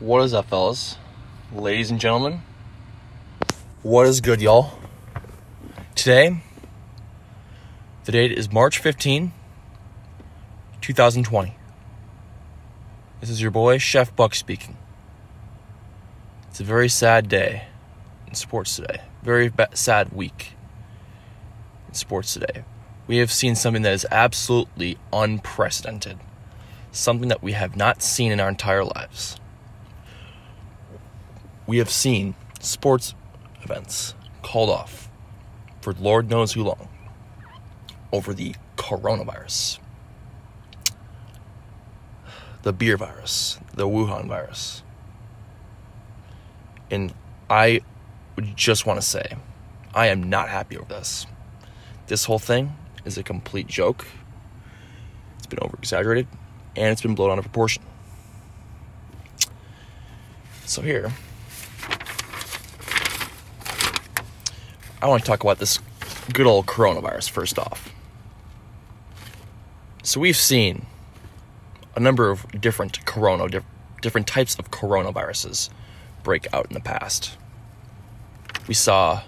What is up, fellas? Ladies and gentlemen? What is good, y'all? Today, the date is March 15, 2020. This is your boy, Chef Buck speaking. It's a very sad day in sports today. Very ba- sad week in sports today. We have seen something that is absolutely unprecedented. Something that we have not seen in our entire lives. We have seen sports events called off for Lord knows who long over the coronavirus, the beer virus, the Wuhan virus. And I just want to say, I am not happy over this. This whole thing is a complete joke. It's been over exaggerated and it's been blown out of proportion. So, here, I want to talk about this good old coronavirus first off. So, we've seen a number of different corona, different types of coronaviruses break out in the past. We saw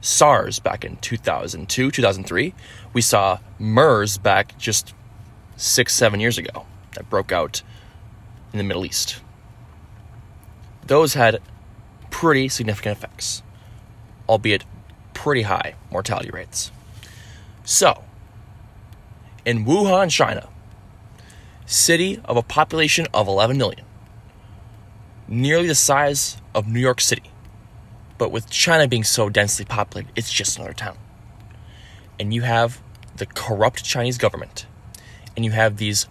SARS back in 2002, 2003. We saw MERS back just six, seven years ago that broke out in the Middle East. Those had pretty significant effects, albeit pretty high mortality rates. So, in Wuhan, China, city of a population of 11 million, nearly the size of New York City, but with China being so densely populated, it's just another town. And you have the corrupt Chinese government, and you have these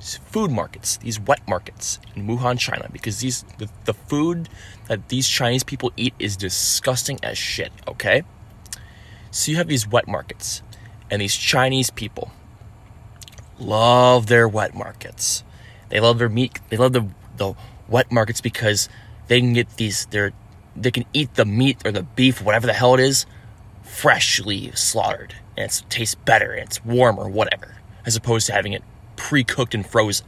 food markets, these wet markets in Wuhan, China, because these the, the food that these Chinese people eat is disgusting as shit, okay? So you have these wet markets, and these Chinese people love their wet markets. They love their meat, they love the, the wet markets because they can get these they're they can eat the meat or the beef, whatever the hell it is, freshly slaughtered. And it tastes better and it's warm or whatever, as opposed to having it pre cooked and frozen.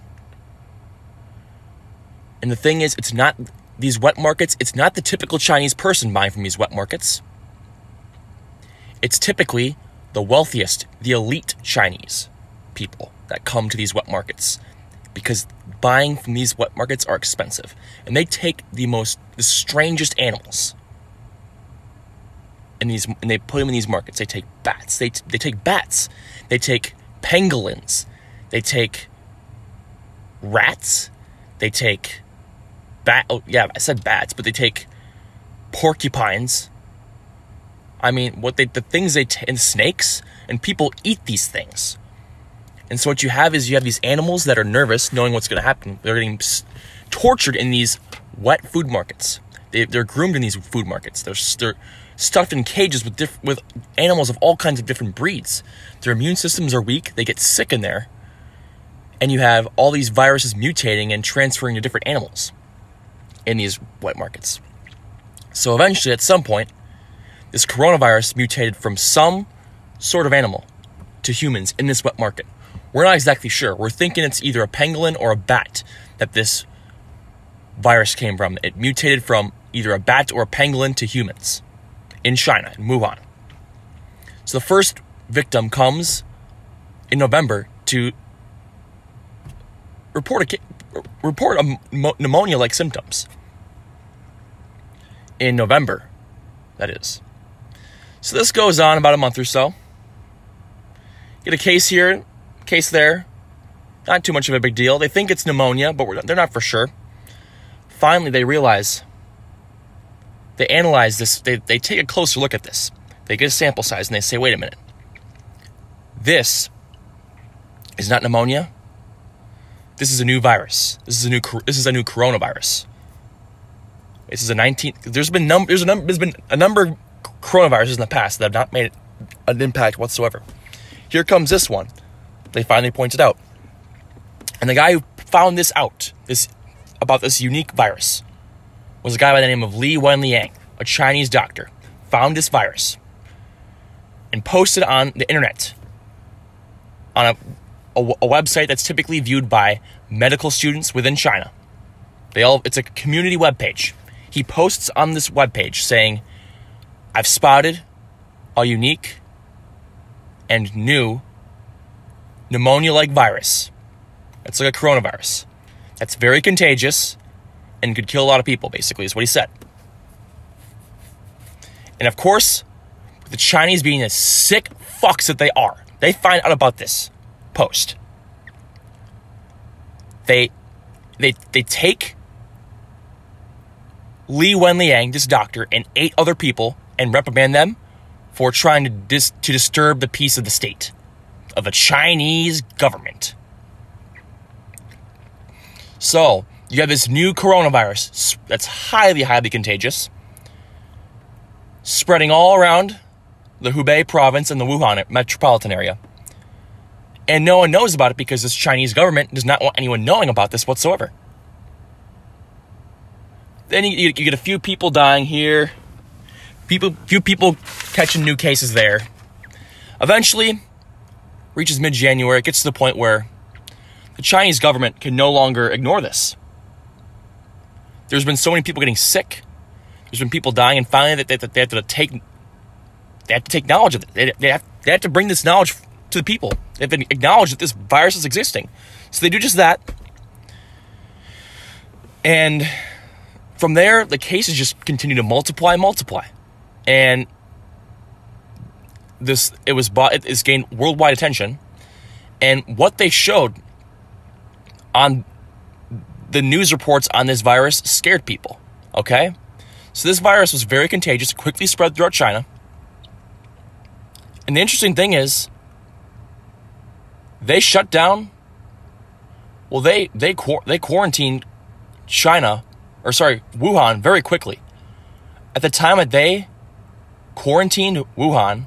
And the thing is, it's not these wet markets, it's not the typical Chinese person buying from these wet markets. It's typically the wealthiest, the elite Chinese people that come to these wet markets because buying from these wet markets are expensive and they take the most the strangest animals and these and they put them in these markets they take bats they, they take bats they take pangolins they take rats. They take bat. Oh, yeah, I said bats, but they take porcupines. I mean, what they the things they t- and snakes and people eat these things. And so what you have is you have these animals that are nervous, knowing what's going to happen. They're getting tortured in these wet food markets. They, are groomed in these food markets. They're, they're stuffed in cages with diff- with animals of all kinds of different breeds. Their immune systems are weak. They get sick in there and you have all these viruses mutating and transferring to different animals in these wet markets. So eventually, at some point, this coronavirus mutated from some sort of animal to humans in this wet market. We're not exactly sure. We're thinking it's either a pangolin or a bat that this virus came from. It mutated from either a bat or a pangolin to humans in China, in Wuhan. So the first victim comes in November to report a report a pneumonia-like symptoms in November. That is. So this goes on about a month or so. Get a case here, case there. Not too much of a big deal. They think it's pneumonia, but they're not for sure. Finally, they realize. They analyze this. They, they take a closer look at this. They get a sample size and they say, wait a minute. This is not pneumonia this is a new virus. This is a new this is a new coronavirus. This is a 19 there's been num there's a number there's been a number coronaviruses in the past that have not made an impact whatsoever. Here comes this one. They finally pointed out. And the guy who found this out, this about this unique virus, was a guy by the name of Li Wenliang, a Chinese doctor, found this virus and posted on the internet on a a, a website that's typically viewed by medical students within China They all it's a community webpage. He posts on this webpage saying, I've spotted a unique and new pneumonia like virus. It's like a coronavirus. That's very contagious and could kill a lot of people, basically, is what he said. And of course, the Chinese being the sick fucks that they are, they find out about this post. They they they take Li Wenliang, this doctor, and eight other people and reprimand them for trying to dis- to disturb the peace of the state of the Chinese government. So, you have this new coronavirus that's highly, highly contagious, spreading all around the Hubei province and the Wuhan metropolitan area. And no one knows about it because this Chinese government does not want anyone knowing about this whatsoever. Then you, you get a few people dying here, people, few people catching new cases there. Eventually, reaches mid January, it gets to the point where the Chinese government can no longer ignore this. There's been so many people getting sick. There's been people dying, and finally, they, they, have to take they have to take knowledge of it. They, they, have, they have to bring this knowledge to the people. They've been acknowledged that this virus is existing, so they do just that. And from there, the cases just continue to multiply and multiply, and this it was bought. It's gained worldwide attention, and what they showed on the news reports on this virus scared people. Okay? So this virus was very contagious, quickly spread throughout China. And the interesting thing is, they shut down. Well, they they they quarantined China, or sorry, Wuhan very quickly. At the time that they quarantined Wuhan,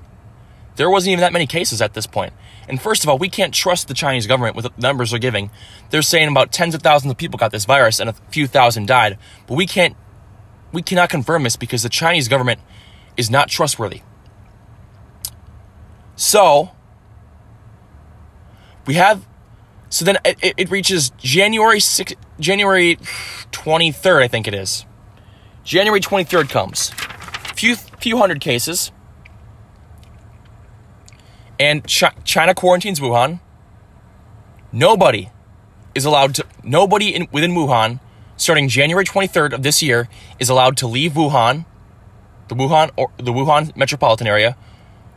there wasn't even that many cases at this point. And first of all, we can't trust the Chinese government with the numbers they're giving. They're saying about tens of thousands of people got this virus and a few thousand died. But we can't, we cannot confirm this because the Chinese government is not trustworthy. So, we have, so then it, it reaches January 6, January 23rd, I think it is. January 23rd comes. Few, few hundred cases and China quarantines Wuhan. Nobody is allowed to, nobody in, within Wuhan, starting January 23rd of this year, is allowed to leave Wuhan, the Wuhan or the Wuhan metropolitan area,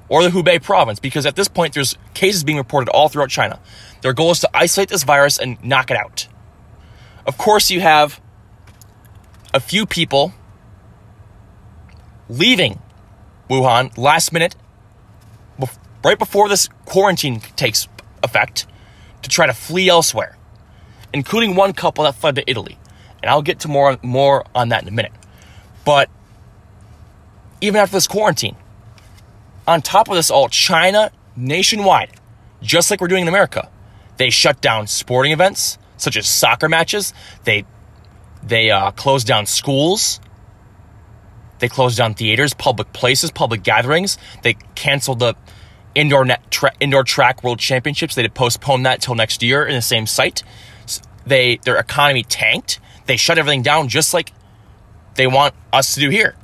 or the Hubei province, because at this point there's cases being reported all throughout China. Their goal is to isolate this virus and knock it out. Of course, you have a few people leaving Wuhan last minute right before this quarantine takes effect to try to flee elsewhere, including one couple that fled to Italy. And I'll get to more, more on that in a minute. But even after this quarantine, on top of this all, China nationwide, just like we're doing in America, they shut down sporting events such as soccer matches. They they uh, closed down schools. They closed down theaters, public places, public gatherings. They canceled the indoor net tra- indoor track world championships. They had postponed that till next year in the same site. They their economy tanked. They shut everything down just like they want us to do here.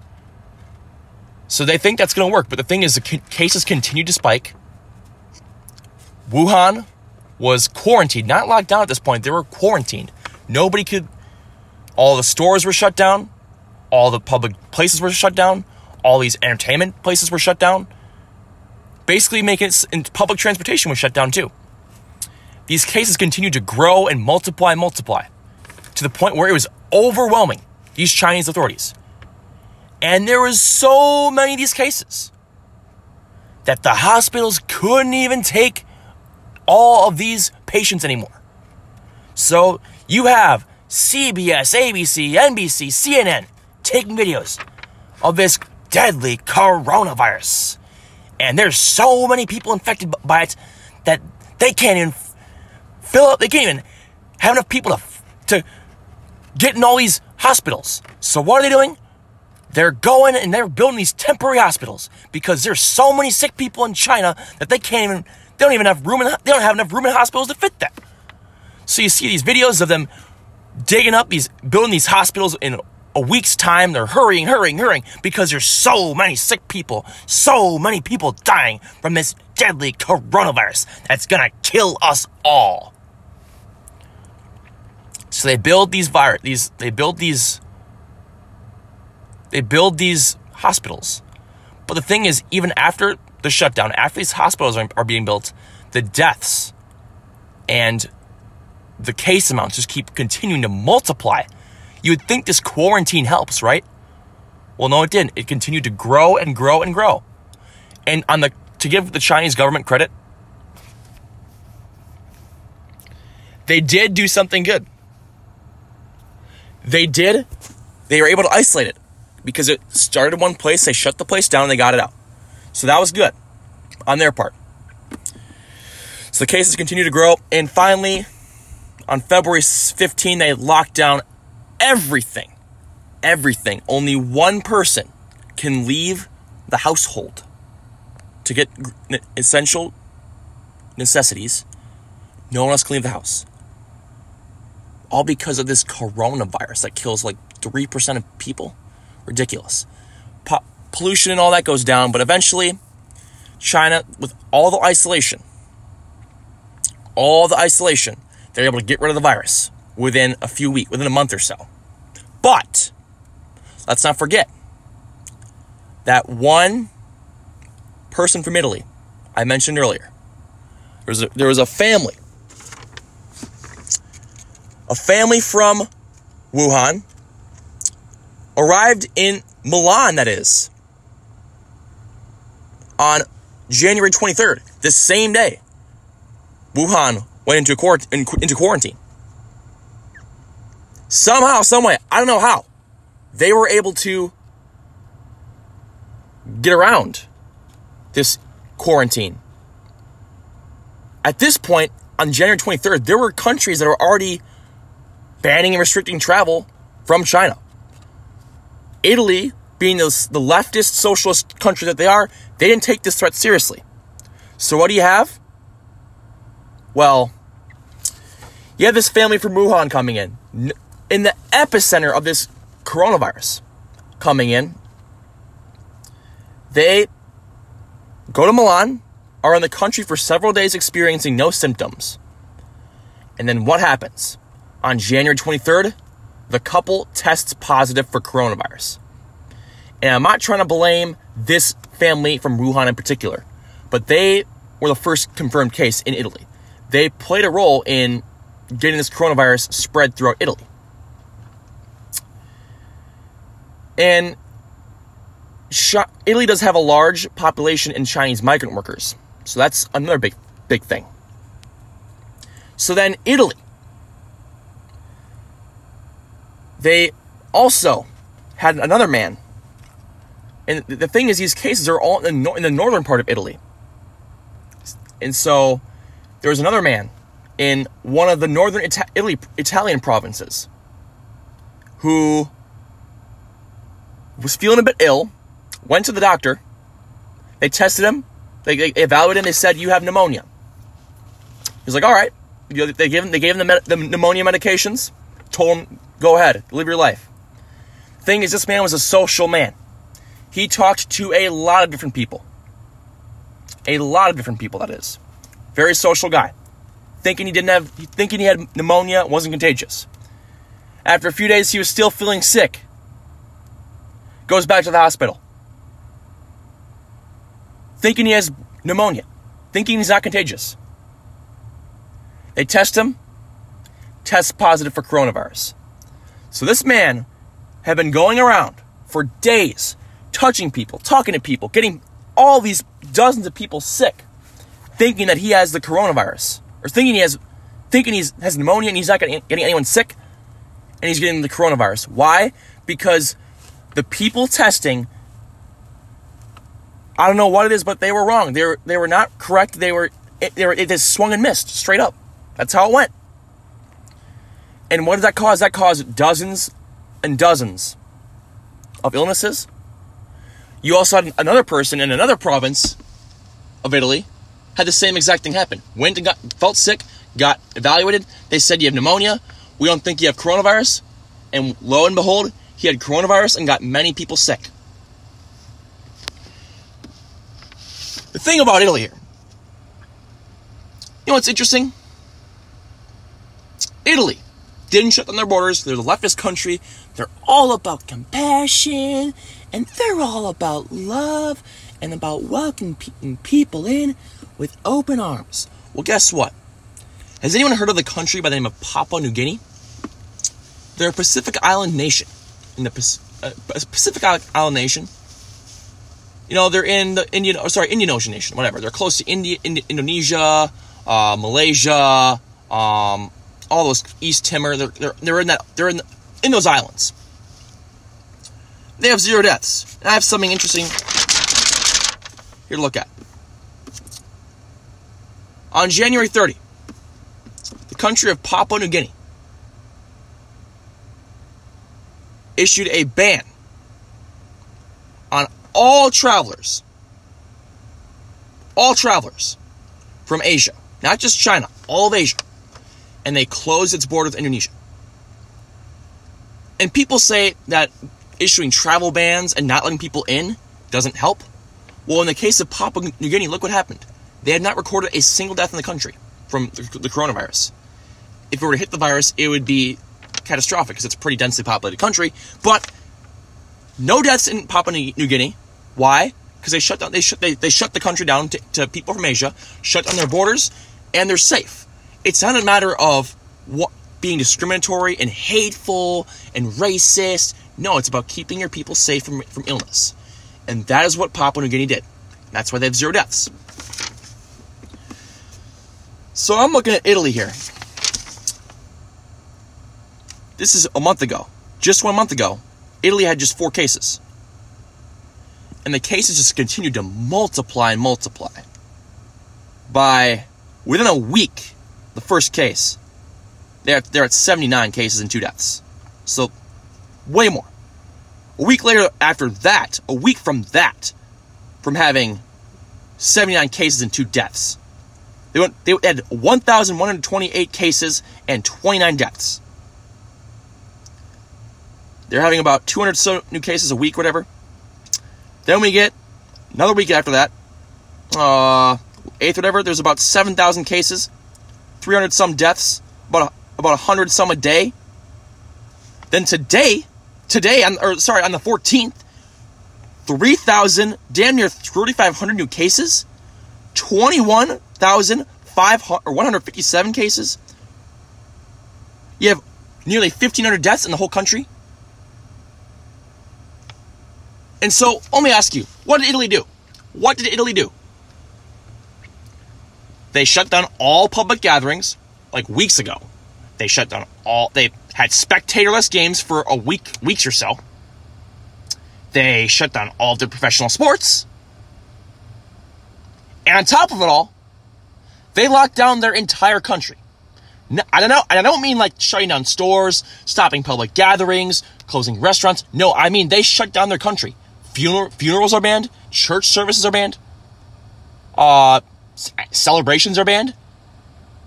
So they think that's going to work, but the thing is, the cases continue to spike. Wuhan was quarantined, not locked down at this point. They were quarantined. Nobody could. All the stores were shut down. All the public places were shut down. All these entertainment places were shut down basically make it public transportation was shut down too. These cases continued to grow and multiply and multiply to the point where it was overwhelming these Chinese authorities. And there was so many of these cases that the hospitals couldn't even take all of these patients anymore. So you have CBS, ABC, NBC, CNN taking videos of this deadly coronavirus and there's so many people infected by it that they can't even fill up. They can't even have enough people to to get in all these hospitals. So what are they doing? They're going and they're building these temporary hospitals because there's so many sick people in China that they can't even. They don't even have room. In, they don't have enough room in hospitals to fit them. So you see these videos of them digging up these, building these hospitals in a week's time. They're hurrying, hurrying, hurrying because there's so many sick people, so many people dying from this deadly coronavirus that's gonna kill us all. So they build these virus, these they build these they build these hospitals. But the thing is, even after the shutdown, after these hospitals are, are being built, the deaths and the case amounts just keep continuing to multiply. You would think this quarantine helps, right? Well, no, it didn't. It continued to grow and grow and grow. And on the to give the Chinese government credit, they did do something good. They did. They were able to isolate it because it started one place. They shut the place down and they got it out. So that was good on their part. So the cases continue to grow, and finally, on February 15, they locked down everything. Everything. Only one person can leave the household to get essential necessities. No one else can leave the house. All because of this coronavirus that kills like 3% of people. Ridiculous. Po- pollution and all that goes down, but eventually, China, with all the isolation, all the isolation, they're able to get rid of the virus within a few weeks, within a month or so. But let's not forget that one person from Italy I mentioned earlier. There was a, there was a family, a family from Wuhan, arrived in Milan, that is, on January 23rd, the same day. Wuhan went into, into quarantine. Somehow, someway, I don't know how, they were able to get around this quarantine. At this point, on January 23rd, there were countries that were already banning and restricting travel from China. Italy, being the, the leftist socialist country that they are, they didn't take this threat seriously. So, what do you have? Well, you have this family from Wuhan coming in, in the epicenter of this coronavirus coming in. They go to Milan, are in the country for several days experiencing no symptoms. And then what happens? On January 23rd, the couple tests positive for coronavirus. And I'm not trying to blame this family from Wuhan in particular, but they were the first confirmed case in Italy. They played a role in getting this coronavirus spread throughout Italy. And Italy does have a large population in Chinese migrant workers. So that's another big big thing. So then Italy they also had another man. And the thing is these cases are all in the, northern part of Italy. And so there was another man in one of the northern Ita- Italy, Italian provinces who was feeling a bit ill, went to the doctor, they tested him, they, they evaluated him, they said, You have pneumonia. He's like, All right. They gave him, they gave him the, the pneumonia medications, told him, Go ahead, live your life. Thing is, this man was a social man. He talked to a lot of different people. A lot of different people, that is. Very social guy. Thinking he didn't have, thinking he had pneumonia, wasn't contagious. After a few days, he was still feeling sick. Goes back to the hospital. Thinking he has pneumonia. Thinking he's not contagious. They test him, test positive for coronavirus. So this man had been going around for days, touching people, talking to people, getting all these dozens of people sick thinking that he has the coronavirus or thinking he has thinking he has pneumonia and he's not getting, getting anyone sick and he's getting the coronavirus. Why? Because the people testing I don't know what it is, but they were wrong. They were they were not correct. They were it, they were, it just swung and missed straight up. That's how it went. And what did that cause? That caused dozens and dozens of illnesses. You also had another person in another province of Italy had the same exact thing happen. Went and got felt sick, got evaluated. They said you have pneumonia. we don't think you have coronavirus. And lo and behold, he had coronavirus and got many people sick. The thing about Italy here, you know what's interesting? Italy didn't shut down their borders. They're the leftist country. They're all about compassion and they're all about love and about welcoming people in with open arms. Well, guess what? Has anyone heard of the country by the name of Papua New Guinea? They're a Pacific Island nation. In the uh, Pacific Island nation, you know, they're in the Indian, or sorry, Indian Ocean nation, whatever. They're close to India, Indonesia, uh, Malaysia, um, all those East Timor. They're, they're, they're in that, they're in, in those islands. They have zero deaths. And I have something interesting here to look at. On January 30, the country of Papua New Guinea issued a ban on all travelers, all travelers from Asia, not just China, all of Asia, and they closed its border with Indonesia. And people say that issuing travel bans and not letting people in doesn't help. Well, in the case of Papua New Guinea, look what happened. They had not recorded a single death in the country from the coronavirus. If it were to hit the virus, it would be catastrophic because it's a pretty densely populated country. But no deaths in Papua New Guinea. Why? Because they shut down. They shut. They, they shut the country down to, to people from Asia. Shut down their borders, and they're safe. It's not a matter of what being discriminatory and hateful and racist. No, it's about keeping your people safe from, from illness. And that is what Papua New Guinea did. That's why they have zero deaths. So I'm looking at Italy here. This is a month ago. Just one month ago, Italy had just four cases. And the cases just continued to multiply and multiply. By within a week, the first case, they're, they're at 79 cases and two deaths. So, way more. A week later, after that, a week from that, from having 79 cases and two deaths, they, went, they had 1,128 cases and 29 deaths. They're having about 200 so new cases a week, whatever. Then we get another week after that, uh, eighth, whatever. There's about 7,000 cases, 300 some deaths, about about 100 some a day. Then today, today, on, or sorry, on the 14th, 3,000, damn near 3,500 new cases, 21,500 or 157 cases. You have nearly 1,500 deaths in the whole country. And so, let me ask you, what did Italy do? What did Italy do? They shut down all public gatherings like weeks ago. They shut down all they had spectatorless games for a week weeks or so. They shut down all their professional sports. And on top of it all, they locked down their entire country. I don't know. I don't mean like shutting down stores, stopping public gatherings, closing restaurants. No, I mean they shut down their country. Funer- funerals are banned. Church services are banned. Uh, celebrations are banned.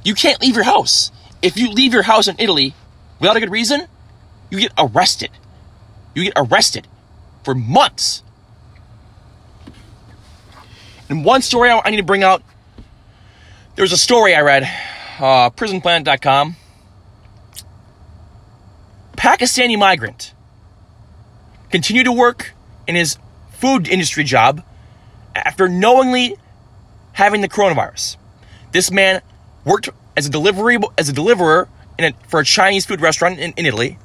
You can't leave your house. If you leave your house in Italy without a good reason, you get arrested. You get arrested for months. And one story I need to bring out there was a story I read, uh, prisonplanet.com. Pakistani migrant continued to work in his food industry job after knowingly having the coronavirus. This man worked as a delivery as a deliverer a, for a Chinese food restaurant in, in Italy,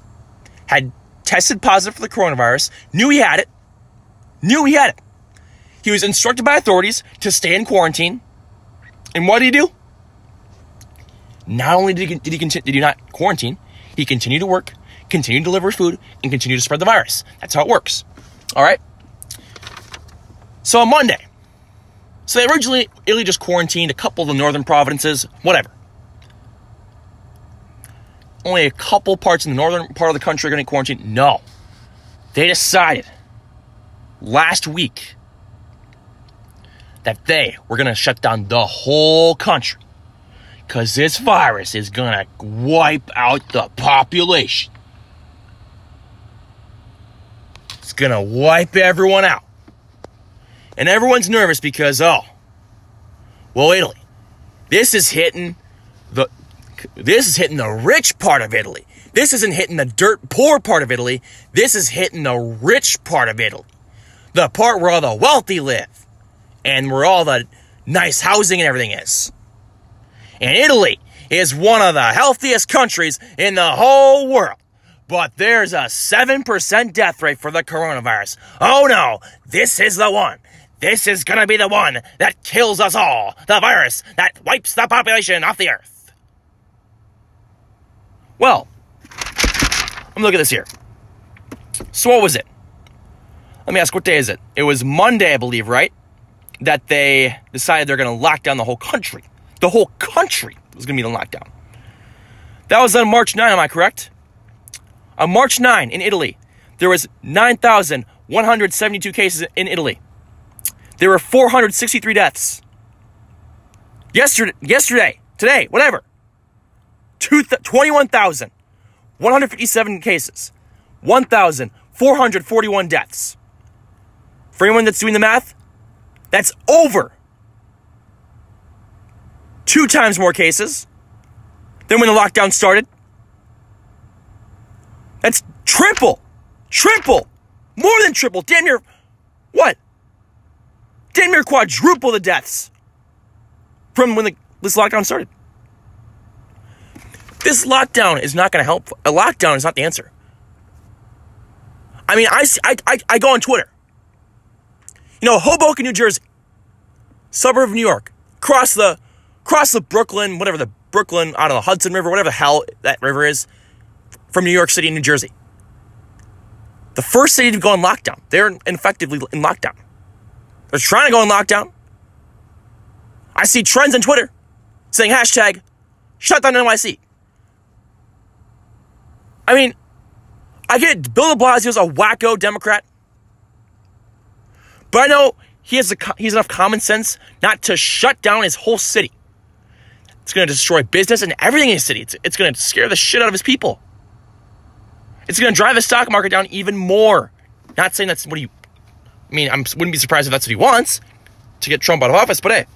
had tested positive for the coronavirus, knew he had it, knew he had it. He was instructed by authorities to stay in quarantine. And what did he do? Not only did he, did he, did he not quarantine, he continued to work, continued to deliver food, and continued to spread the virus. That's how it works. All right. So on Monday, so they originally Italy just quarantined a couple of the northern provinces, whatever. Only a couple parts in the northern part of the country are going to quarantine. No, they decided last week that they were going to shut down the whole country. Because this virus is going to wipe out the population. It's going to wipe everyone out. And everyone's nervous because, oh, well, Italy. This is hitting the this is hitting the rich part of Italy. This isn't hitting the dirt poor part of Italy. This is hitting the rich part of Italy. The part where all the wealthy live and where all the nice housing and everything is. And Italy is one of the healthiest countries in the whole world. But there's a 7% death rate for the coronavirus. Oh no, this is the one. This is gonna be the one that kills us all. The virus that wipes the population off the earth. Well, I'm looking at this here. So what was it? Let me ask, what day is it? It was Monday, I believe, right? That they decided they're to lock down the whole country. The whole country was to be in lockdown. That was on March 9, am I correct? On March 9 in Italy, there was 9,172 cases in Italy. There were 463 deaths. Yesterday, yesterday, today, whatever. 21,157 cases. 1,441 deaths. For anyone that's doing the math, that's over two times more cases than when the lockdown started. That's triple, triple, more than triple, damn near, what? Damn near quadruple the deaths from when the, this lockdown started. This lockdown is not going to help. A lockdown is not the answer. I mean, I, I, I, go on Twitter. You know, Hoboken, New Jersey, suburb of New York, cross the cross the Brooklyn, whatever the Brooklyn, I don't know, Hudson River, whatever the hell that river is, from New York City and New Jersey. The first city to go on lockdown. They're effectively in lockdown. They're trying to go on lockdown. I see trends on Twitter saying hashtag shut down NYC. I mean, I get Bill de Blasio's a wacko Democrat. But I know he has, a, he has enough common sense not to shut down his whole city. It's going to destroy business and everything in his city. It's, it's going to scare the shit out of his people. It's going to drive the stock market down even more. Not saying that's what he. I mean, I wouldn't be surprised if that's what he wants to get Trump out of office, but hey.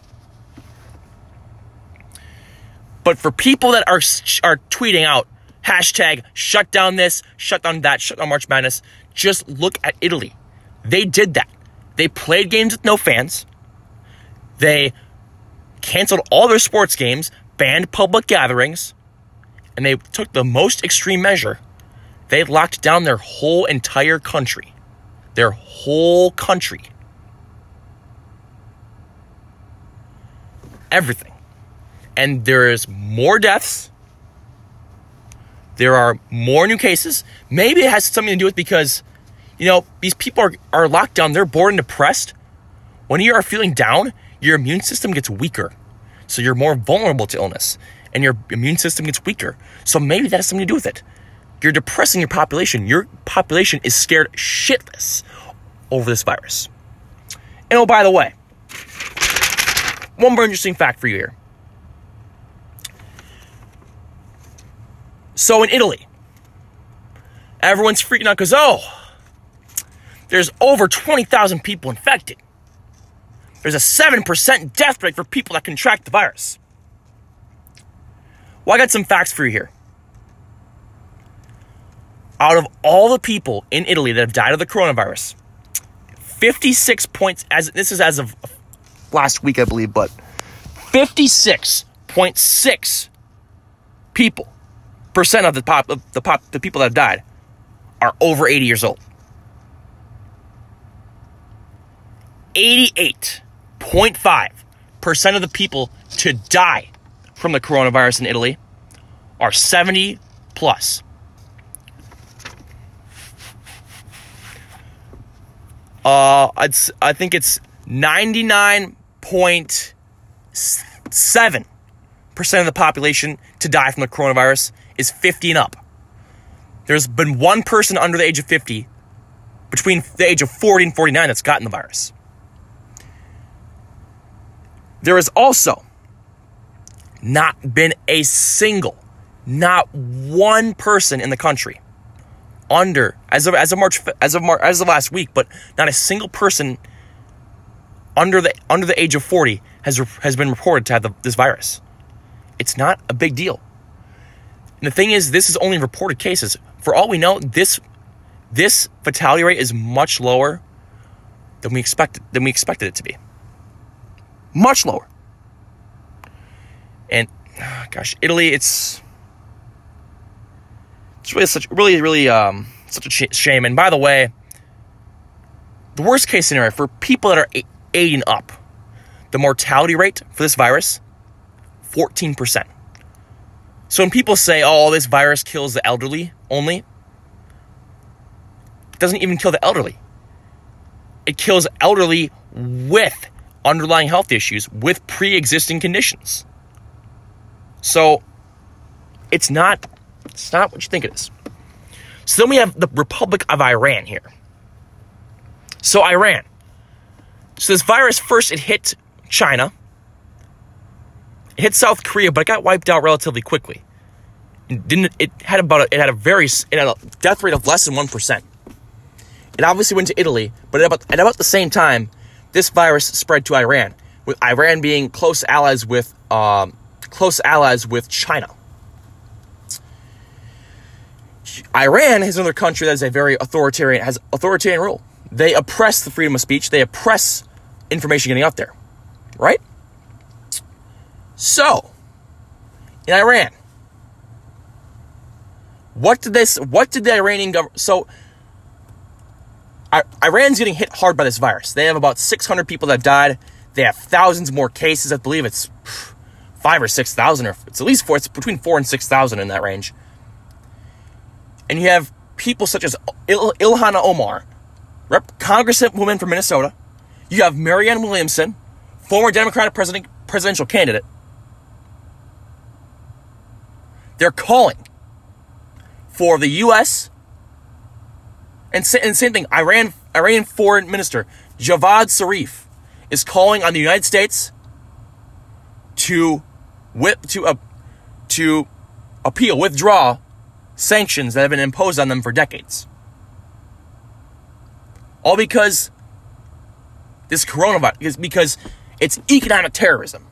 But for people that are are tweeting out hashtag shut down this, shut down that, shut down March Madness, just look at Italy. They did that. They played games with no fans. They canceled all their sports games, banned public gatherings, and they took the most extreme measure. They locked down their whole entire country. Their whole country. Everything. And there is more deaths. There are more new cases. Maybe it has something to do with because you know, these people are, are locked down, they're bored and depressed. When you are feeling down, your immune system gets weaker. So you're more vulnerable to illness and your immune system gets weaker. So maybe that has something to do with it. You're depressing your population. Your population is scared shitless over this virus. And oh, by the way, one more interesting fact for you here. So in Italy, everyone's freaking out because, oh, there's over 20,000 people infected. There's a 7% death rate for people that contract the virus. Well, I got some facts for you here. Out of all the people in Italy that have died of the coronavirus, 56 points, as this is as of last week, I believe, but 56.6 people, percent of the pop, of the pop, the people that have died are over 80 years old. 88.5% of the people to die from the coronavirus in Italy are 70 plus. Uh, I'd, I think it's 99.7% of the population to die from the coronavirus is 50 and up. There's been one person under the age of 50 between the age of 40 and 49 that's gotten the virus. There has also not been a single, not one person in the country under as of as of March as of March as of last week, but not a single person under the under the age of 40 has has been reported to have the, this virus. It's not a big deal. And the thing is, this is only reported cases. For all we know, this this fatality rate is much lower than we expected than we expected it to be. Much lower. And gosh, Italy, it's it's really such really really um such a shame. And by the way, the worst case scenario for people that are 80 and up, the mortality rate for this virus, 14%. So when people say, "Oh, this virus kills the elderly only," it doesn't even kill the elderly. It kills elderly with underlying health issues, with pre-existing conditions. So it's not it's not what you think it is. So then we have the Republic of Iran here. So Iran. So this virus first it hit China. It hit South Korea, but it got wiped out relatively quickly. It didn't it had about a, it had a very it had a death rate of less than one percent. It obviously went to Italy, but at about, at about the same time, this virus spread to Iran, with Iran being close allies with um, close allies with China. Iran is another country that is a very authoritarian, has authoritarian rule. They oppress the freedom of speech. They oppress information getting out there, right? So, in Iran, what did this? What did the Iranian government? So, Iran's getting hit hard by this virus. They have about 600 people that died. They have thousands more cases. I believe it's five or six thousand, or it's at least four. It's between four and six thousand in that range. And you have people such as Il- Ilhan Omar, Rep- Congresswoman from Minnesota. You have Marianne Williamson, former Democratic president, presidential candidate. They're calling for the U.S. and, and same thing. Iran, Iranian Foreign Minister Javad Zarif is calling on the United States to whip to uh, to appeal, withdraw sanctions that have been imposed on them for decades. All because this coronavirus is because it's economic terrorism.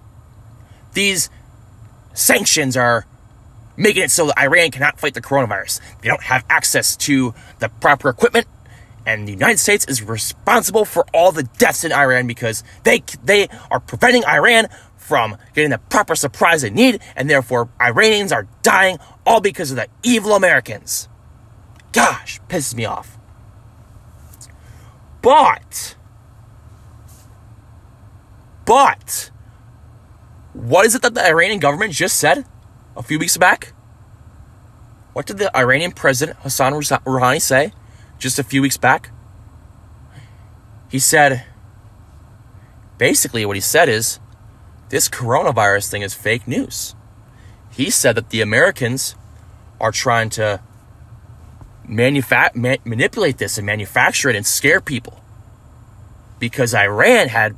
These sanctions are making it so that Iran cannot fight the coronavirus. They don't have access to the proper equipment, and the United States is responsible for all the deaths in Iran because they they are preventing Iran from getting the proper supplies they need, and therefore Iranians are dying all because of the evil Americans. Gosh, pisses me off. But, but, what is it that the Iranian government just said a few weeks back? What did the Iranian president Hassan Rouhani say just a few weeks back? He said, basically, what he said is, this coronavirus thing is fake news. He said that the Americans are trying to manufa- ma- manipulate this and manufacture it and scare people because Iran had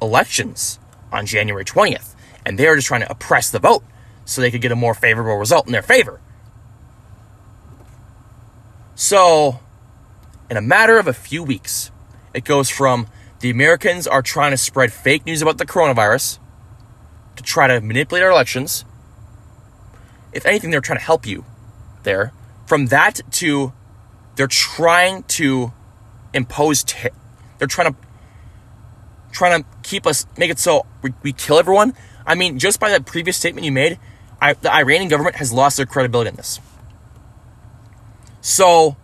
elections on January 20th and they were just trying to oppress the vote so they could get a more favorable result in their favor. So, in a matter of a few weeks, it goes from the Americans are trying to spread fake news about the coronavirus to try to manipulate our elections. If anything, they're trying to help you there. From that to they're trying to impose, ter- they're trying to trying to keep us, make it so we, we kill everyone. I mean, just by that previous statement you made, I, the Iranian government has lost their credibility in this. So,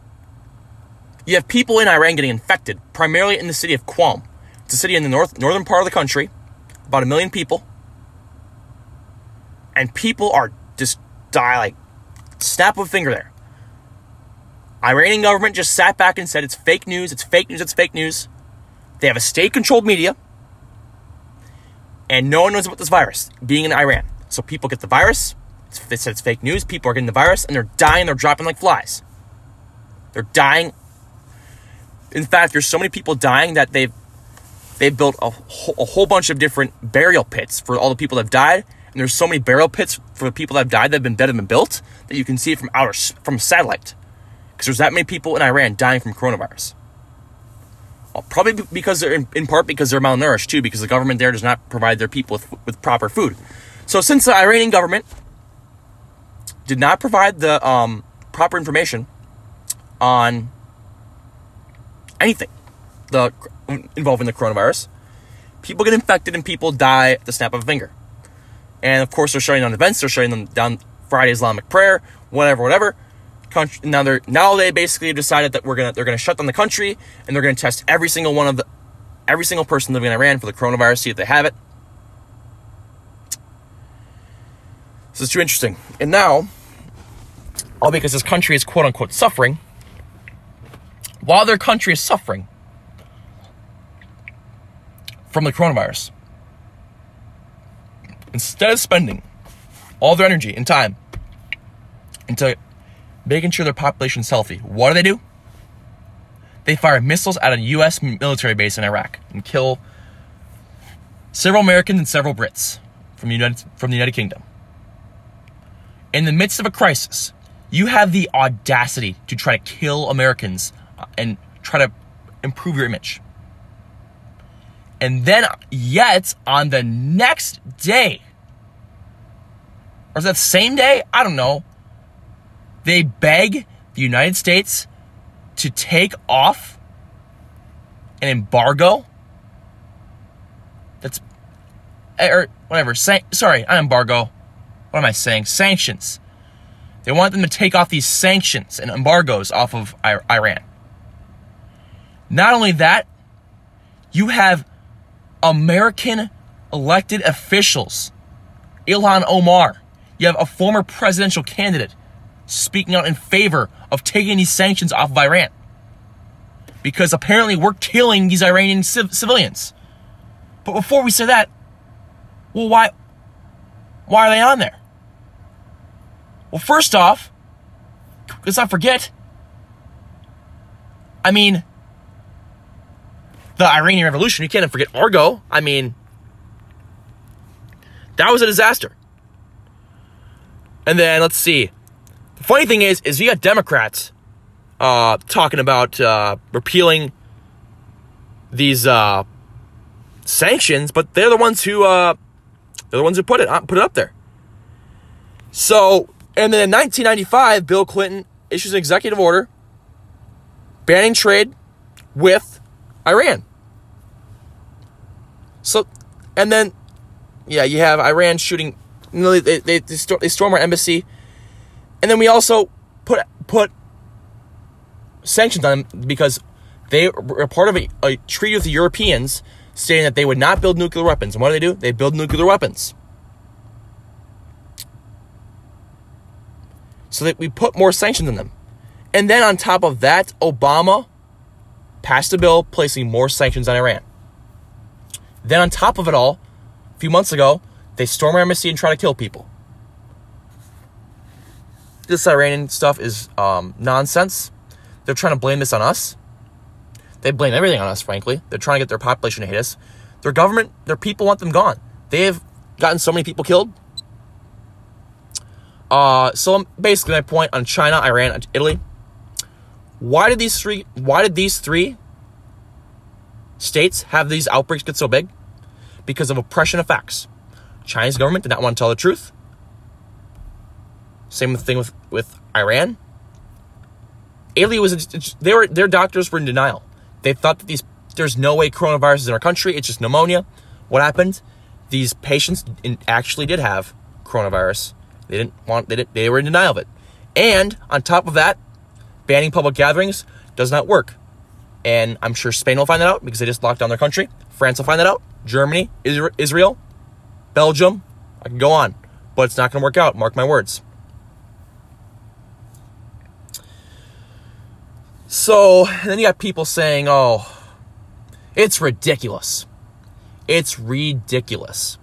you have people in Iran getting infected, primarily in the city of Qom. It's a city in the north northern part of the country, about a million people. And people are just die like snap of a finger there. Iranian government just sat back and said it's fake news, it's fake news, it's fake news. They have a state controlled media. And no one knows about this virus being in Iran. So people get the virus. They said it's fake news. People are getting the virus and they're dying. They're dropping like flies. They're dying in fact, there's so many people dying that they've they've built a, whole, a whole bunch of different burial pits for all the people that have died, and there's so many burial pits for the people that have died that have been dead and been built that you can see it from outer from satellite because there's that many people in Iran dying from coronavirus. Well, probably because they're in, in, part because they're malnourished too, because the government there does not provide their people with, with proper food. So since the Iranian government did not provide the um, proper information on anything the involving the coronavirus, people get infected and people die at the snap of a finger. And of course, they're shutting down events. They're shutting them down Friday Islamic prayer, whatever, whatever. Country, now they're now they basically decided that we're gonna they're gonna shut down the country and they're gonna test every single one of the every single person living in Iran for the coronavirus, see if they have it. This is too interesting. And now, all because this country is quote unquote suffering, while their country is suffering from the coronavirus, instead of spending all their energy and time into making sure their population is healthy, what do they do? They fire missiles at a U.S. military base in Iraq and kill several Americans and several Brits from the United, from the United Kingdom. In the midst of a crisis, you have the audacity to try to kill Americans and try to improve your image. And then, yet, on the next day, or is that the same day? I don't know. They beg the United States to take off an embargo. That's or whatever. San- sorry, an embargo. What am I saying? Sanctions. They want them to take off these sanctions and embargoes off of Iran. Not only that, you have American elected officials, Ilhan Omar, you have a former presidential candidate speaking out in favor of taking these sanctions off of Iran. Because apparently we're killing these Iranian civ- civilians. But before we say that, well, why, why are they on there? Well, first off, let's not forget, I mean, the Iranian Revolution, you can't forget Argo. I mean, that was a disaster. And then let's see. The funny thing is, is you got Democrats uh, talking about uh, repealing these uh, sanctions, but they're the ones who uh, they're the ones who put it put it up there. So, and then in 1995, Bill Clinton issues an executive order banning trade with Iran. So, and then, yeah, you have Iran shooting they, they, they, storm, our embassy. And then we also put put sanctions on them because they were part of a, a treaty with the Europeans stating that they would not build nuclear weapons. And what do they do? They build nuclear weapons. So that we put more sanctions on them. And then on top of that, Obama passed a bill placing more sanctions on Iran. Then on top of it all, a few months ago, they storm our embassy and try to kill people. This Iranian stuff is um, nonsense. They're trying to blame this on us. They blame everything on us, frankly. They're trying to get their population to hate us. Their government, their people want them gone. They have gotten so many people killed. Uh, so basically, my point on China, Iran, Italy. Why did these three? Why did these three states have these outbreaks get so big? Because of oppression of facts. Chinese government did not want to tell the truth. Same thing with, with Iran. Italy was they were their doctors were in denial. They thought that these there's no way coronavirus is in our country. It's just pneumonia. What happened? These patients actually did have coronavirus. They didn't want they, didn't, they were in denial of it. And on top of that, banning public gatherings does not work. And I'm sure Spain will find that out because they just locked down their country. France will find that out. Germany, Israel, Belgium, I can go on, but it's not going to work out. Mark my words. So then you got people saying, oh, it's ridiculous. It's ridiculous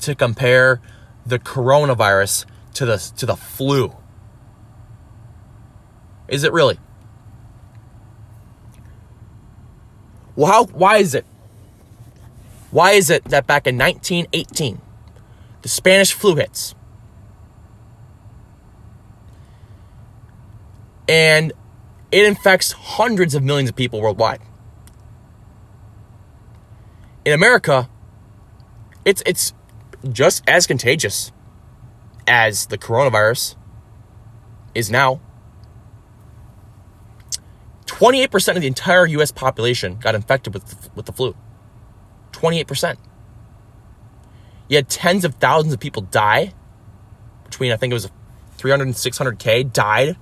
to compare the coronavirus to the, to the flu. Is it really? Well, how, why is it? Why is it that back in 1918, the Spanish flu hits. And it infects hundreds of millions of people worldwide. In America, it's it's just as contagious as the coronavirus is now. 28% of the entire US population got infected with, with the flu. 28%. You had tens of thousands of people die between, I think it was 300 and 600K died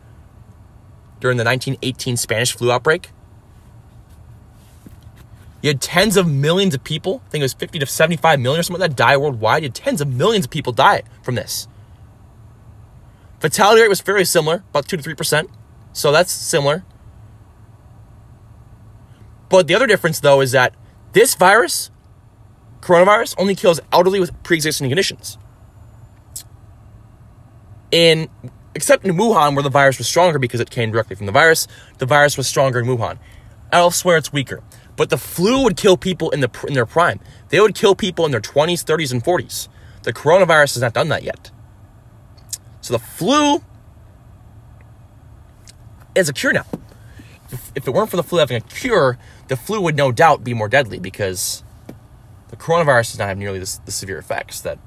during the 1918 Spanish flu outbreak. You had tens of millions of people, I think it was 50 to 75 million or something like that, die worldwide. You had tens of millions of people die from this. Fatality rate was fairly similar, about 2 to 3%. So that's similar. But the other difference, though, is that this virus, coronavirus, only kills elderly with pre existing conditions. In except in Wuhan, where the virus was stronger because it came directly from the virus, the virus was stronger in Wuhan. Elsewhere, it's weaker. But the flu would kill people in the in their prime. They would kill people in their 20s, 30s, and 40s. The coronavirus has not done that yet. So the flu is a cure now. If, it weren't for the flu having a cure, the flu would no doubt be more deadly because the coronavirus does not have nearly the, severe effects that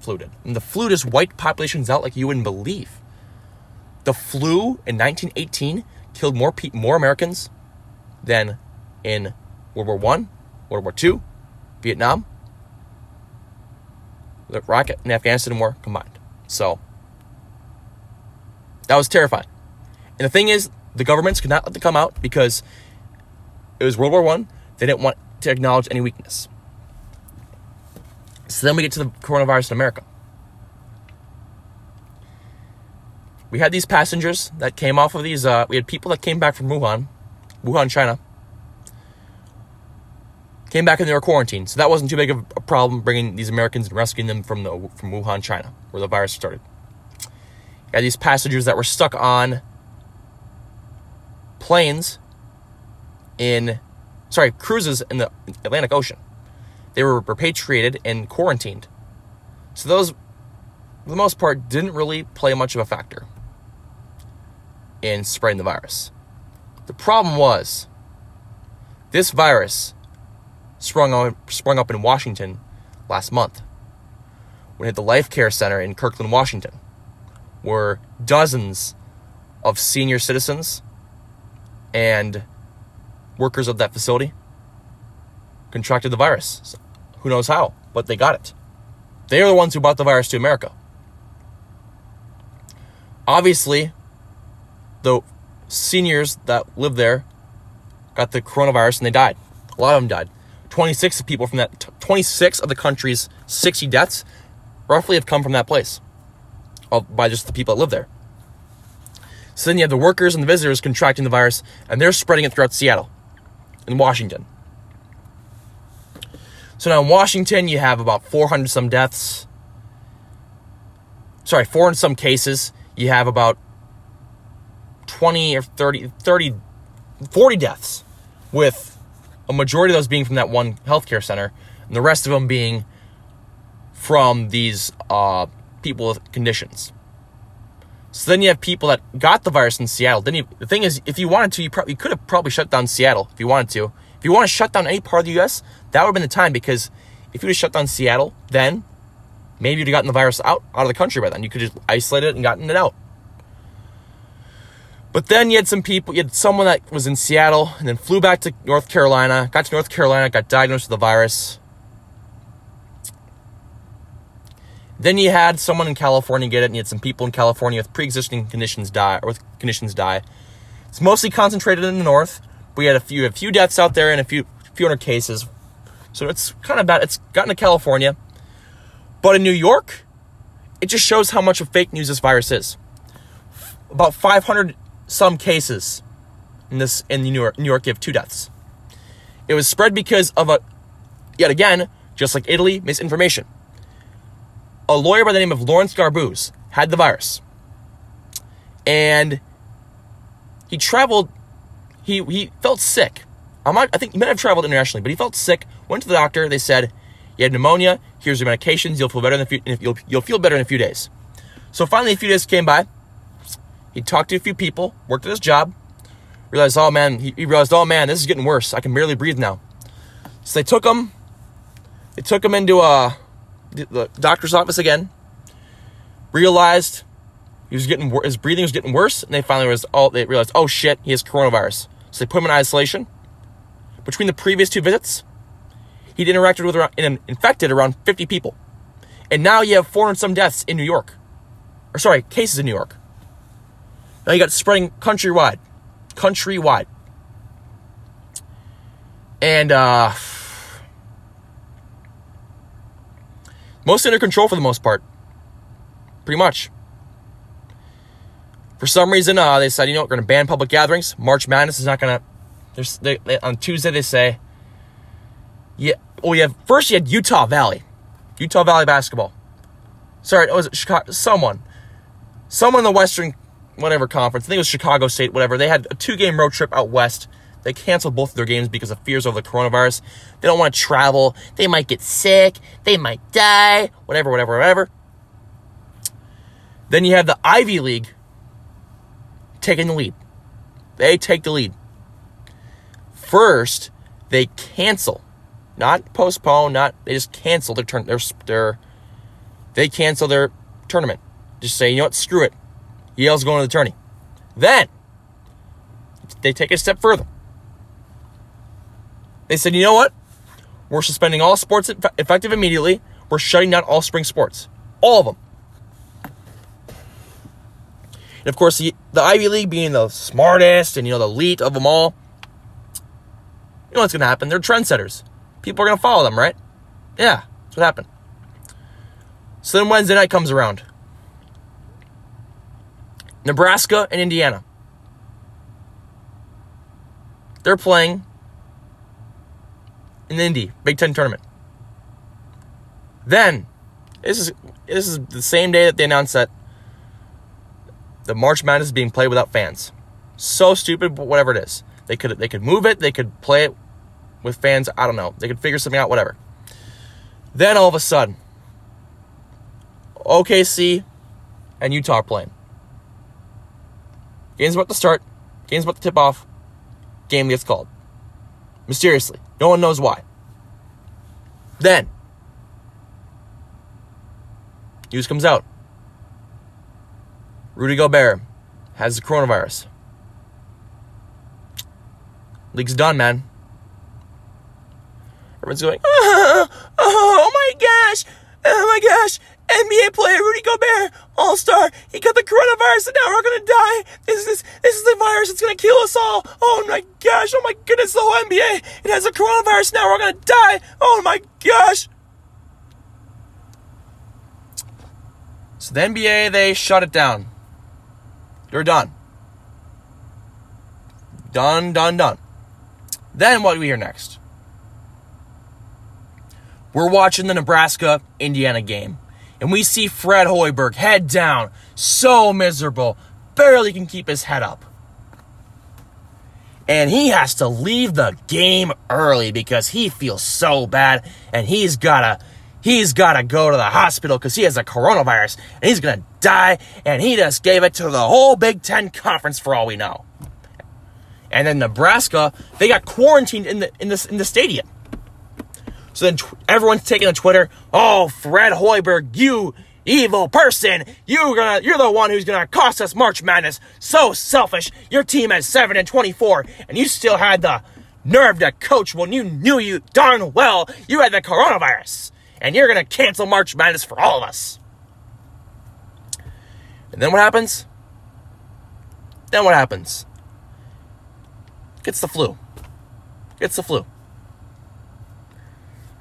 flu did. And the flu just wiped populations out like you wouldn't believe. The flu in 1918 killed more pe- more Americans than in World War One, World War Two, Vietnam, the Iraq and Afghanistan war combined. So that was terrifying. And the thing is, the governments could not let them come out because it was World War One. They didn't want to acknowledge any weakness. So then we get to the coronavirus in America. We had these passengers that came off of these. Uh, we had people that came back from Wuhan, Wuhan, China. Came back and they were quarantined, so that wasn't too big of a problem bringing these Americans and rescuing them from the from Wuhan, China, where the virus started. You had these passengers that were stuck on planes in, sorry, cruises in the Atlantic Ocean. They were repatriated and quarantined. So those, for the most part, didn't really play much of a factor in spreading the virus. The problem was this virus sprung, on, sprung up in Washington last month when hit the Life Care Center in Kirkland, Washington, where dozens of senior citizens and workers of that facility contracted the virus. So who knows how, but they got it. They are the ones who brought the virus to America. Obviously, the seniors that lived there got the coronavirus and they died. A lot of them died. 26 people from that 26 of the country's 60 deaths roughly have come from that place uh, by just the people that live there. So then you have the workers and the visitors contracting the virus and they're spreading it throughout Seattle and Washington. So now in Washington you have about 400 some deaths. Sorry, 400 some cases. You have about 20 or 30, 30, 40 deaths, with a majority of those being from that one healthcare center, and the rest of them being from these uh, people with conditions. So then you have people that got the virus in Seattle. Then you, the thing is, if you wanted to, you, probably, could have probably shut down Seattle if you wanted to. If you want to shut down any part of the U.S., that would have been the time because if you would have shut down Seattle, then maybe you'd have gotten the virus out, out of the country by then. You could just isolate it and gotten it out. But then you had some people, you had someone that was in Seattle and then flew back to North Carolina, got to North Carolina, got diagnosed with the virus. Then you had someone in California get it, and you had some people in California with pre-existing conditions die, or with conditions die. It's mostly concentrated in the north. We had a few, a few deaths out there and a few, few hundred cases. So it's kind of bad. It's gotten to California, but in New York, it just shows how much of fake news this virus is. About 500 some cases in this in New York. New York, you have two deaths. It was spread because of a, yet again, just like Italy, misinformation. A lawyer by the name of Lawrence Garbuz had the virus, and he traveled. He he felt sick. I might, I think he might have traveled internationally, but he felt sick. Went to the doctor. They said, You had pneumonia. Here's your medications. You'll feel better in a few, you'll, you'll feel better in a few days. So finally, a few days came by. He talked to a few people, worked at his job, realized, oh man, he, he realized, oh man, this is getting worse. I can barely breathe now. So they took him, they took him into uh, the doctor's office again. Realized he was getting his breathing was getting worse, and they finally was oh they realized oh shit he has coronavirus. So they put him in isolation. Between the previous two visits, he'd interacted with around, infected around 50 people, and now you have 400 some deaths in New York, or sorry cases in New York. Now you got spreading countrywide, countrywide, and uh, most under control for the most part. Pretty much. For some reason, uh, they said, you know, we're going to ban public gatherings. March Madness is not going to. They, they, on Tuesday, they say, yeah. Oh, yeah. First, you had Utah Valley, Utah Valley basketball. Sorry, it was Chicago. Someone, someone in the Western whatever conference. I think it was Chicago State, whatever. They had a two game road trip out west. They canceled both of their games because of fears over the coronavirus. They don't want to travel. They might get sick. They might die. Whatever, whatever, whatever. Then you have the Ivy League taking the lead. They take the lead. First, they cancel, not postpone, not they just cancel their turn. Their, their they cancel their tournament. Just say, you know what, screw it. Yale's going to the tourney. Then they take a step further. They said, you know what? We're suspending all sports effective immediately. We're shutting down all spring sports. All of them. And of course, the, the Ivy League being the smartest and, you know, the elite of them all, you know what's going to happen? They're trendsetters. People are going to follow them, right? Yeah, that's what happened. So then Wednesday night comes around. Nebraska and Indiana. They're playing in Indy Big Ten tournament. Then, this is this is the same day that they announced that the March Madness is being played without fans. So stupid, but whatever it is. They could they could move it, they could play it with fans, I don't know. They could figure something out, whatever. Then all of a sudden, OKC and Utah are playing. Game's about to start. Game's about to tip off. Game gets called. Mysteriously. No one knows why. Then, news comes out. Rudy Gobert has the coronavirus. League's done, man. Everyone's going, oh, oh my gosh, oh my gosh, NBA player Rudy Gobert, All Star, he got the coronavirus and now we're gonna die. This is this is the virus that's gonna kill us all. Oh my gosh, oh my goodness, the whole NBA it has a coronavirus now we're gonna die. Oh my gosh. So the NBA they shut it down. You're done. Done, done, done. Then what do we hear next? We're watching the Nebraska Indiana game, and we see Fred Hoiberg head down, so miserable, barely can keep his head up. And he has to leave the game early because he feels so bad and he's gotta he's got to go to the hospital because he has a coronavirus and he's to die. And he just gave it to the whole Big Ten conference for all we know. And then Nebraska, they got quarantined in the in the in the stadium. So then tw- everyone's taking to Twitter. Oh, Fred Hoiberg, you evil person! You gonna you're the one who's gonna cost us March Madness. So selfish. Your team has seven and twenty four, and you still had the nerve to coach when you knew you darn well you had the coronavirus and you're to cancel March Madness for all of us. And then what happens? Then what happens? Gets the flu. Gets the flu.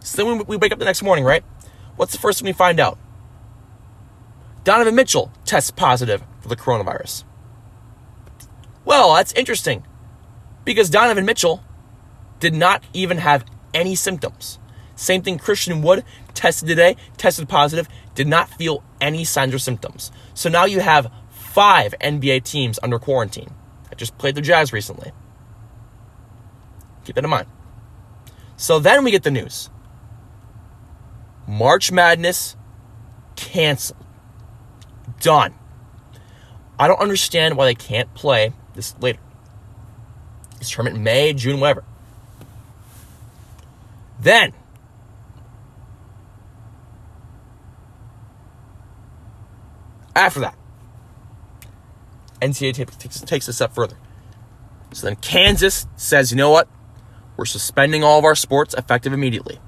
So then we, wake up the next morning, right? What's the first thing we find out? Donovan Mitchell tests positive for the coronavirus. Well, that's interesting because Donovan Mitchell did not even have any symptoms. Same thing Christian Wood tested today, tested positive, did not feel any signs or symptoms. So now you have five NBA teams under quarantine. I just played the Jazz recently. Keep that in mind. So then we get the news. March Madness canceled. Done. I don't understand why they can't play this later. This tournament May, June, whatever. Then, after that, NCAA takes a step further. So then Kansas says, you know what? We're suspending all of our sports effective immediately.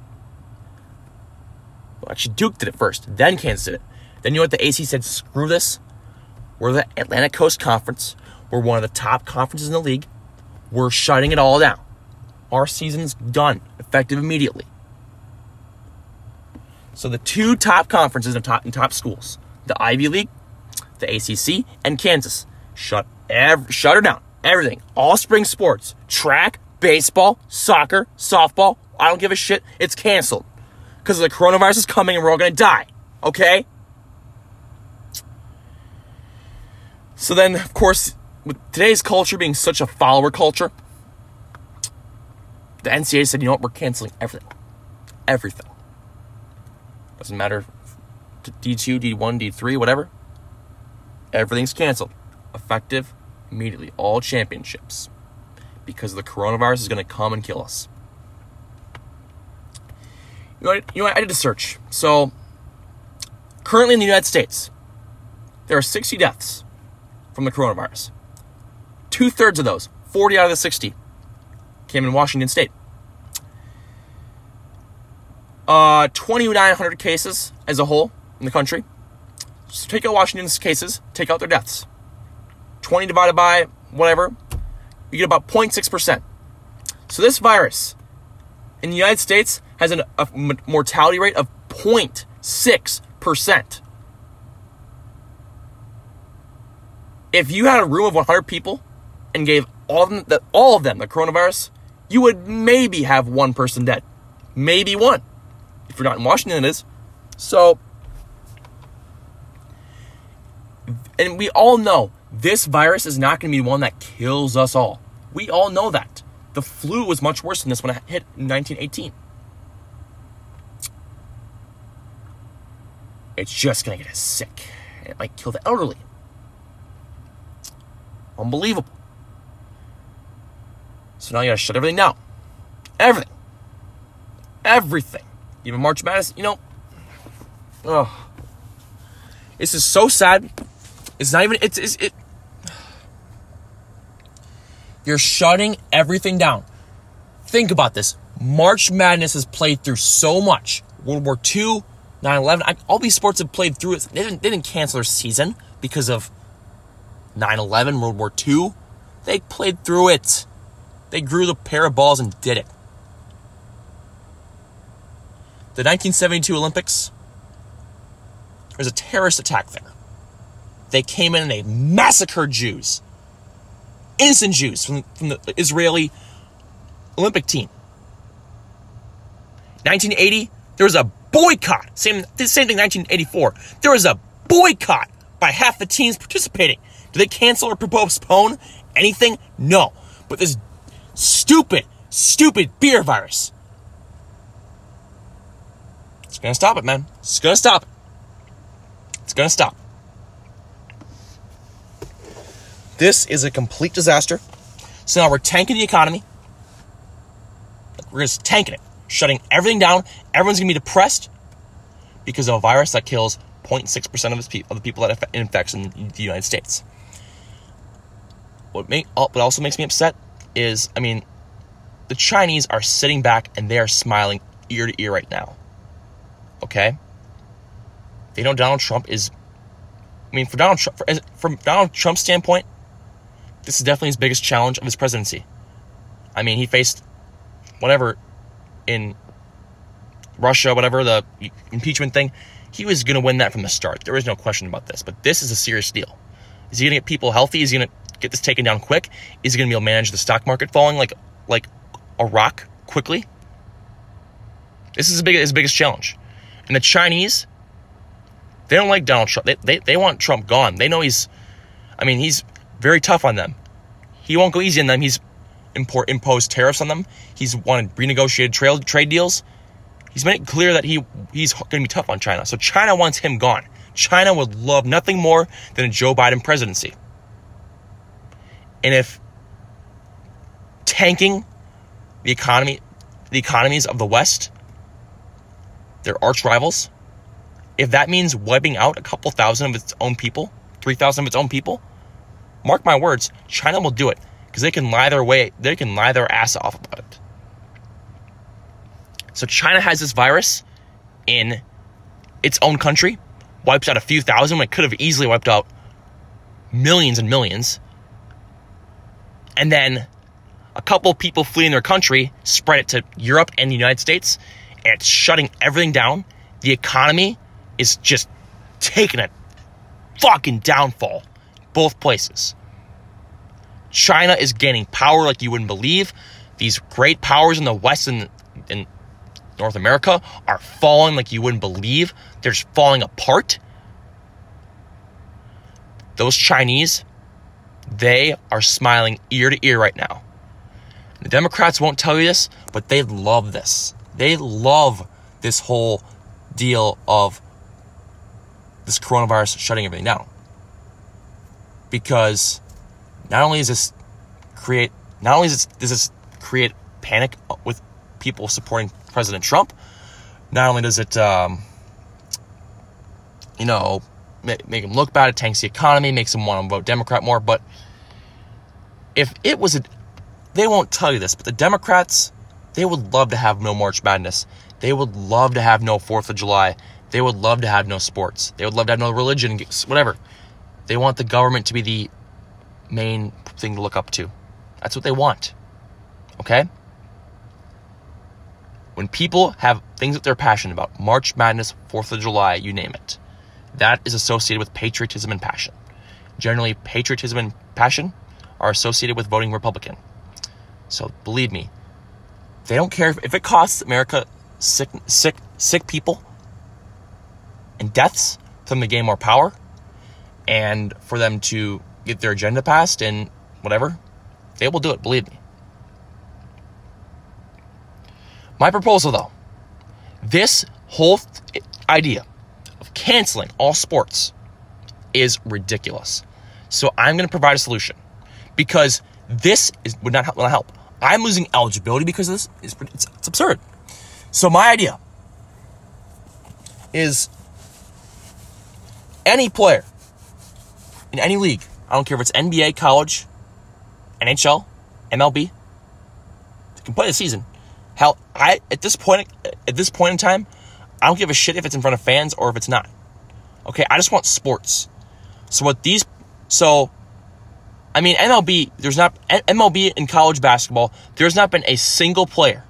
Actually, Duke did it first, then Kansas did it. Then you know what? The AC said, screw this. We're the Atlantic Coast Conference. We're one of the top conferences in the league. We're shutting it all down. Our season's done, effective immediately. So the two top conferences and top, top schools, the Ivy League, the ACC, and Kansas, shut ev- shut her down. Everything, all spring sports, track, baseball, soccer, softball. I don't give a shit. It's canceled because the coronavirus is coming and we're all gonna die. Okay. So then, of course, with today's culture being such a follower culture, the NCAA said, you know what, we're canceling everything. Everything. Doesn't matter D2, D1, D3, whatever. Everything's canceled. Effective immediately. All championships. Because the coronavirus is going to come and kill us. You know, what, you know? I did a search. So, currently in the United States, there are 60 deaths from the coronavirus. Two thirds of those, 40 out of the 60, came in Washington State. Uh, 2,900 cases as a whole in the country. So take out Washington's cases, take out their deaths. 20 divided by whatever, you get about 0.6%. So this virus in the United States has an, a mortality rate of 0.6%. If you had a room of 100 people and gave all of them the, all of them the coronavirus, you would maybe have one person dead. Maybe one. If you're not in Washington, it is. So, and we all know this virus is not going to be one that kills us all. We all know that. The flu was much worse than this when it hit in 1918. It's just going to get us sick. It might kill the elderly. Unbelievable. So now you gotta shut everything down. Everything. Everything. Even March Madness, you know. Oh. This is so sad. It's not even, it's, it's it. You're shutting everything down. Think about this. March Madness has played through so much. World War II, 9 11, all these sports have played through it. They didn't, they didn't cancel their season because of 9 11, World War II. They played through it. They grew the pair of balls and did it. The 1972 Olympics, there was a terrorist attack there. They came in and they massacred Jews, innocent Jews from, from the Israeli Olympic team. 1980, there was a boycott. Same, same thing, 1984. There was a boycott by half the teams participating. Do they cancel or postpone anything? No. But this stupid, stupid beer virus. It's gonna stop it, man. It's gonna stop it. It's gonna stop. This is a complete disaster. So now we're tanking the economy. We're just tanking it, shutting everything down. Everyone's gonna be depressed because of a virus that kills 0.6% of, pe- of the people that it infects in the United States. What, make, oh, what also makes me upset is, I mean, the Chinese are sitting back and they are smiling ear to ear right now. Okay? They know Donald Trump is. I mean, for Donald Trump, for, from Donald Trump's standpoint, this is definitely his biggest challenge of his presidency. I mean, he faced whatever in Russia, whatever the impeachment thing. He was going to win that from the start. There is no question about this. But this is a serious deal. Is he going to get people healthy? Is he going to get this taken down quick? Is he going to be able to manage the stock market falling like like a rock quickly? This is his, big, his biggest challenge. And the Chinese, they don't like Donald Trump. They, they, they want Trump gone. They know he's, I mean, he's very tough on them. He won't go easy on them. He's import, imposed tariffs on them. He's wanted renegotiated trade, trade deals. He's made it clear that he he's going to be tough on China. So China wants him gone. China would love nothing more than a Joe Biden presidency. And if tanking the economy, the economies of the West, their arch rivals, if that means wiping out a couple thousand of its own people, 3,000 of its own people, mark my words, China will do it because they can lie their way, they can lie their ass off about it. So China has this virus in its own country, wipes out a few thousand when it could have easily wiped out millions and millions. And then a couple people fleeing their country spread it to Europe and the United States, and it's shutting everything down. The economy is just taking a fucking downfall both places. China is gaining power like you wouldn't believe. These great powers in the West and in North America are falling like you wouldn't believe. They're just falling apart. Those Chinese, they are smiling ear to ear right now. The Democrats won't tell you this, but they love this. They love this whole deal of this coronavirus shutting everything down. Because not only does this create, not only does this create panic with people supporting President Trump, not only does it, um, you know, make, make him look bad, it tanks the economy, makes him want to vote Democrat more, but if it was a, they won't tell you this, but the Democrats, they would love to have no March Madness. They would love to have no 4th of July. They would love to have no sports. They would love to have no religion, whatever. They want the government to be the main thing to look up to. That's what they want. Okay? When people have things that they're passionate about, March Madness, 4th of July, you name it, that is associated with patriotism and passion. Generally, patriotism and passion are associated with voting Republican. So believe me, they don't care if, if it costs America sick, sick, sick people and deaths for them to gain more power and for them to get their agenda passed and whatever, they will do it, believe me. My proposal, though, this whole th- idea of canceling all sports is ridiculous. So I'm going to provide a solution because this is would not, will not help. I'm losing eligibility because this. It's, it's, it's absurd. So my idea is any player in any league, I don't care if it's NBA, college, NHL, MLB, can play the season. Hell, I at this point at this point in time, I don't give a shit if it's in front of fans or if it's not. Okay, I just want sports. So what these so I mean MLB, there's not MLB in college basketball, there's not been a single player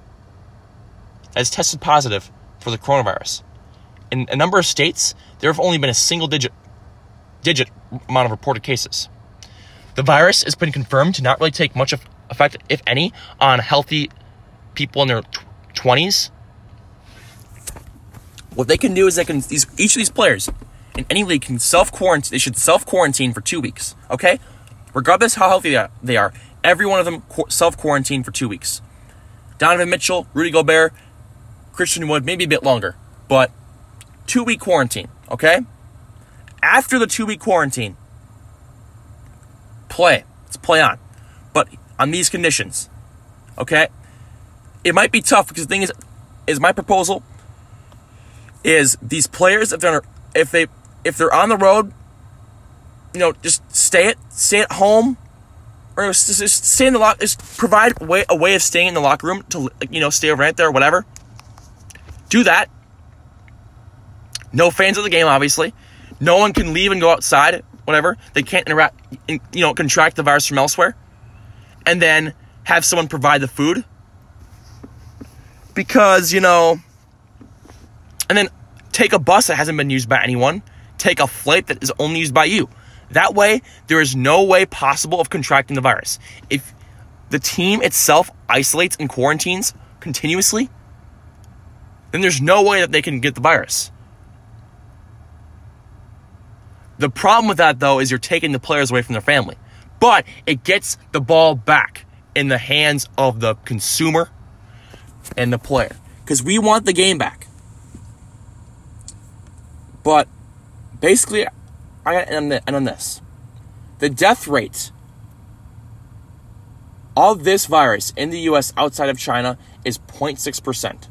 that has tested positive for the coronavirus. In a number of states, there have only been a single digit digit amount of reported cases. The virus has been confirmed to not really take much of effect, if any, on healthy people in their twenties. What they can do is they can these each of these players in any league can self quarantine. They should self quarantine for two weeks. Okay, regardless how healthy they are, every one of them self quarantine for two weeks. Donovan Mitchell, Rudy Gobert, Christian Wood, maybe a bit longer, but two week quarantine. Okay, after the two week quarantine, play. Let's play on, but on these conditions. Okay, it might be tough because the thing is, is my proposal is these players if they're if they if they're on the road, you know, just stay at stay at home, or just, stay in the lock. Just provide a way, a way of staying in the locker room to you know stay overnight there, or whatever. Do that. No fans of the game, obviously. No one can leave and go outside, whatever. They can't interact, you know, contract the virus from elsewhere. And then have someone provide the food because, you know, and then take a bus that hasn't been used by anyone, take a flight that is only used by you. That way, there is no way possible of contracting the virus. If the team itself isolates and quarantines continuously, then there's no way that they can get the virus. The problem with that, though, is you're taking the players away from their family. But it gets the ball back in the hands of the consumer and the player. because we want the game back. But basically, I got to end on this. The death rate of this virus in the US outside of China is 0.6%.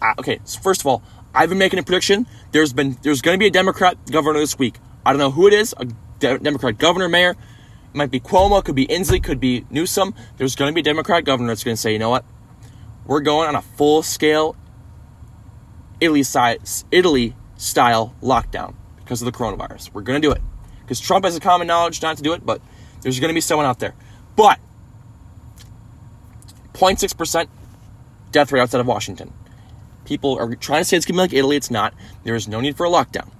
Uh, okay, so first of all, I've been making a prediction. There's been there's going to be a Democrat governor this week. I don't know who it is, a de- Democrat governor, mayor. It might be Cuomo, could be Inslee, could be Newsom. There's going to be a Democrat governor that's going to say, you know what? We're going on a full scale Italy, size, Italy style lockdown because of the coronavirus. We're going to do it. Because Trump has a common knowledge not to do it, but there's going to be someone out there. But 0.6% death rate outside of Washington. People are trying to say it's going to be like Italy. It's not. There is no need for a lockdown.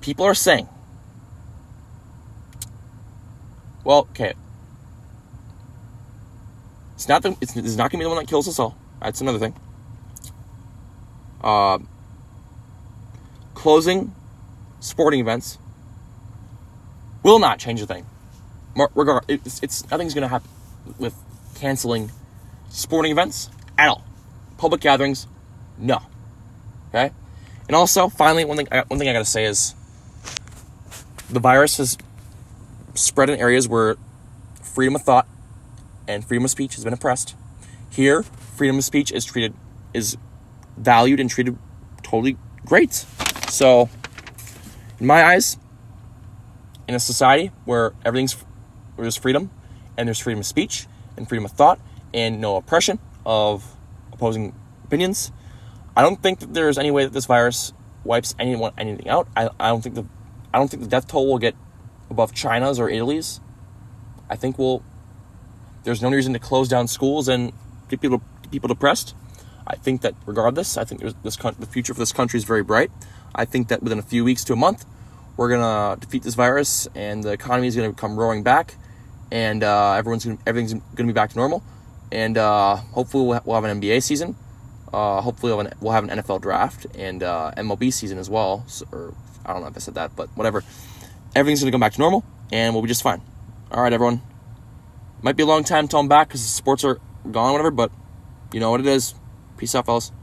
People are saying, well, okay, it's not the, it's, it's not going to be the one that kills us all. That's another thing. Uh, closing sporting events will not change a thing. It's, it's nothing's going to happen with canceling sporting events at all. Public gatherings, no. Okay. And also, finally, one thing uh, one thing I got to say is the virus has spread in areas where freedom of thought and freedom of speech has been oppressed. Here, freedom of speech is treated is valued and treated totally great. So, in my eyes, in a society where everything's where there's freedom and there's freedom of speech and freedom of thought and no oppression of opposing opinions, I don't think that there's any way that this virus wipes anyone anything out. I, I don't think the I don't think the death toll will get above China's or Italy's. I think we'll there's no reason to close down schools and get people people depressed. I think that regardless, I think this the future for this country is very bright. I think that within a few weeks to a month, we're gonna defeat this virus and the economy is gonna come roaring back, and uh, everyone's gonna, everything's gonna be back to normal, and uh, hopefully we'll, have an NBA season. Uh, hopefully we'll have, an, we'll have, an, NFL draft and uh, MLB season as well. So, or I don't know if I said that, but whatever. Everything's gonna come back to normal, and we'll be just fine. All right, everyone. Might be a long time till I'm back because the sports are gone, whatever. But you know what it is. Peace out, fellas.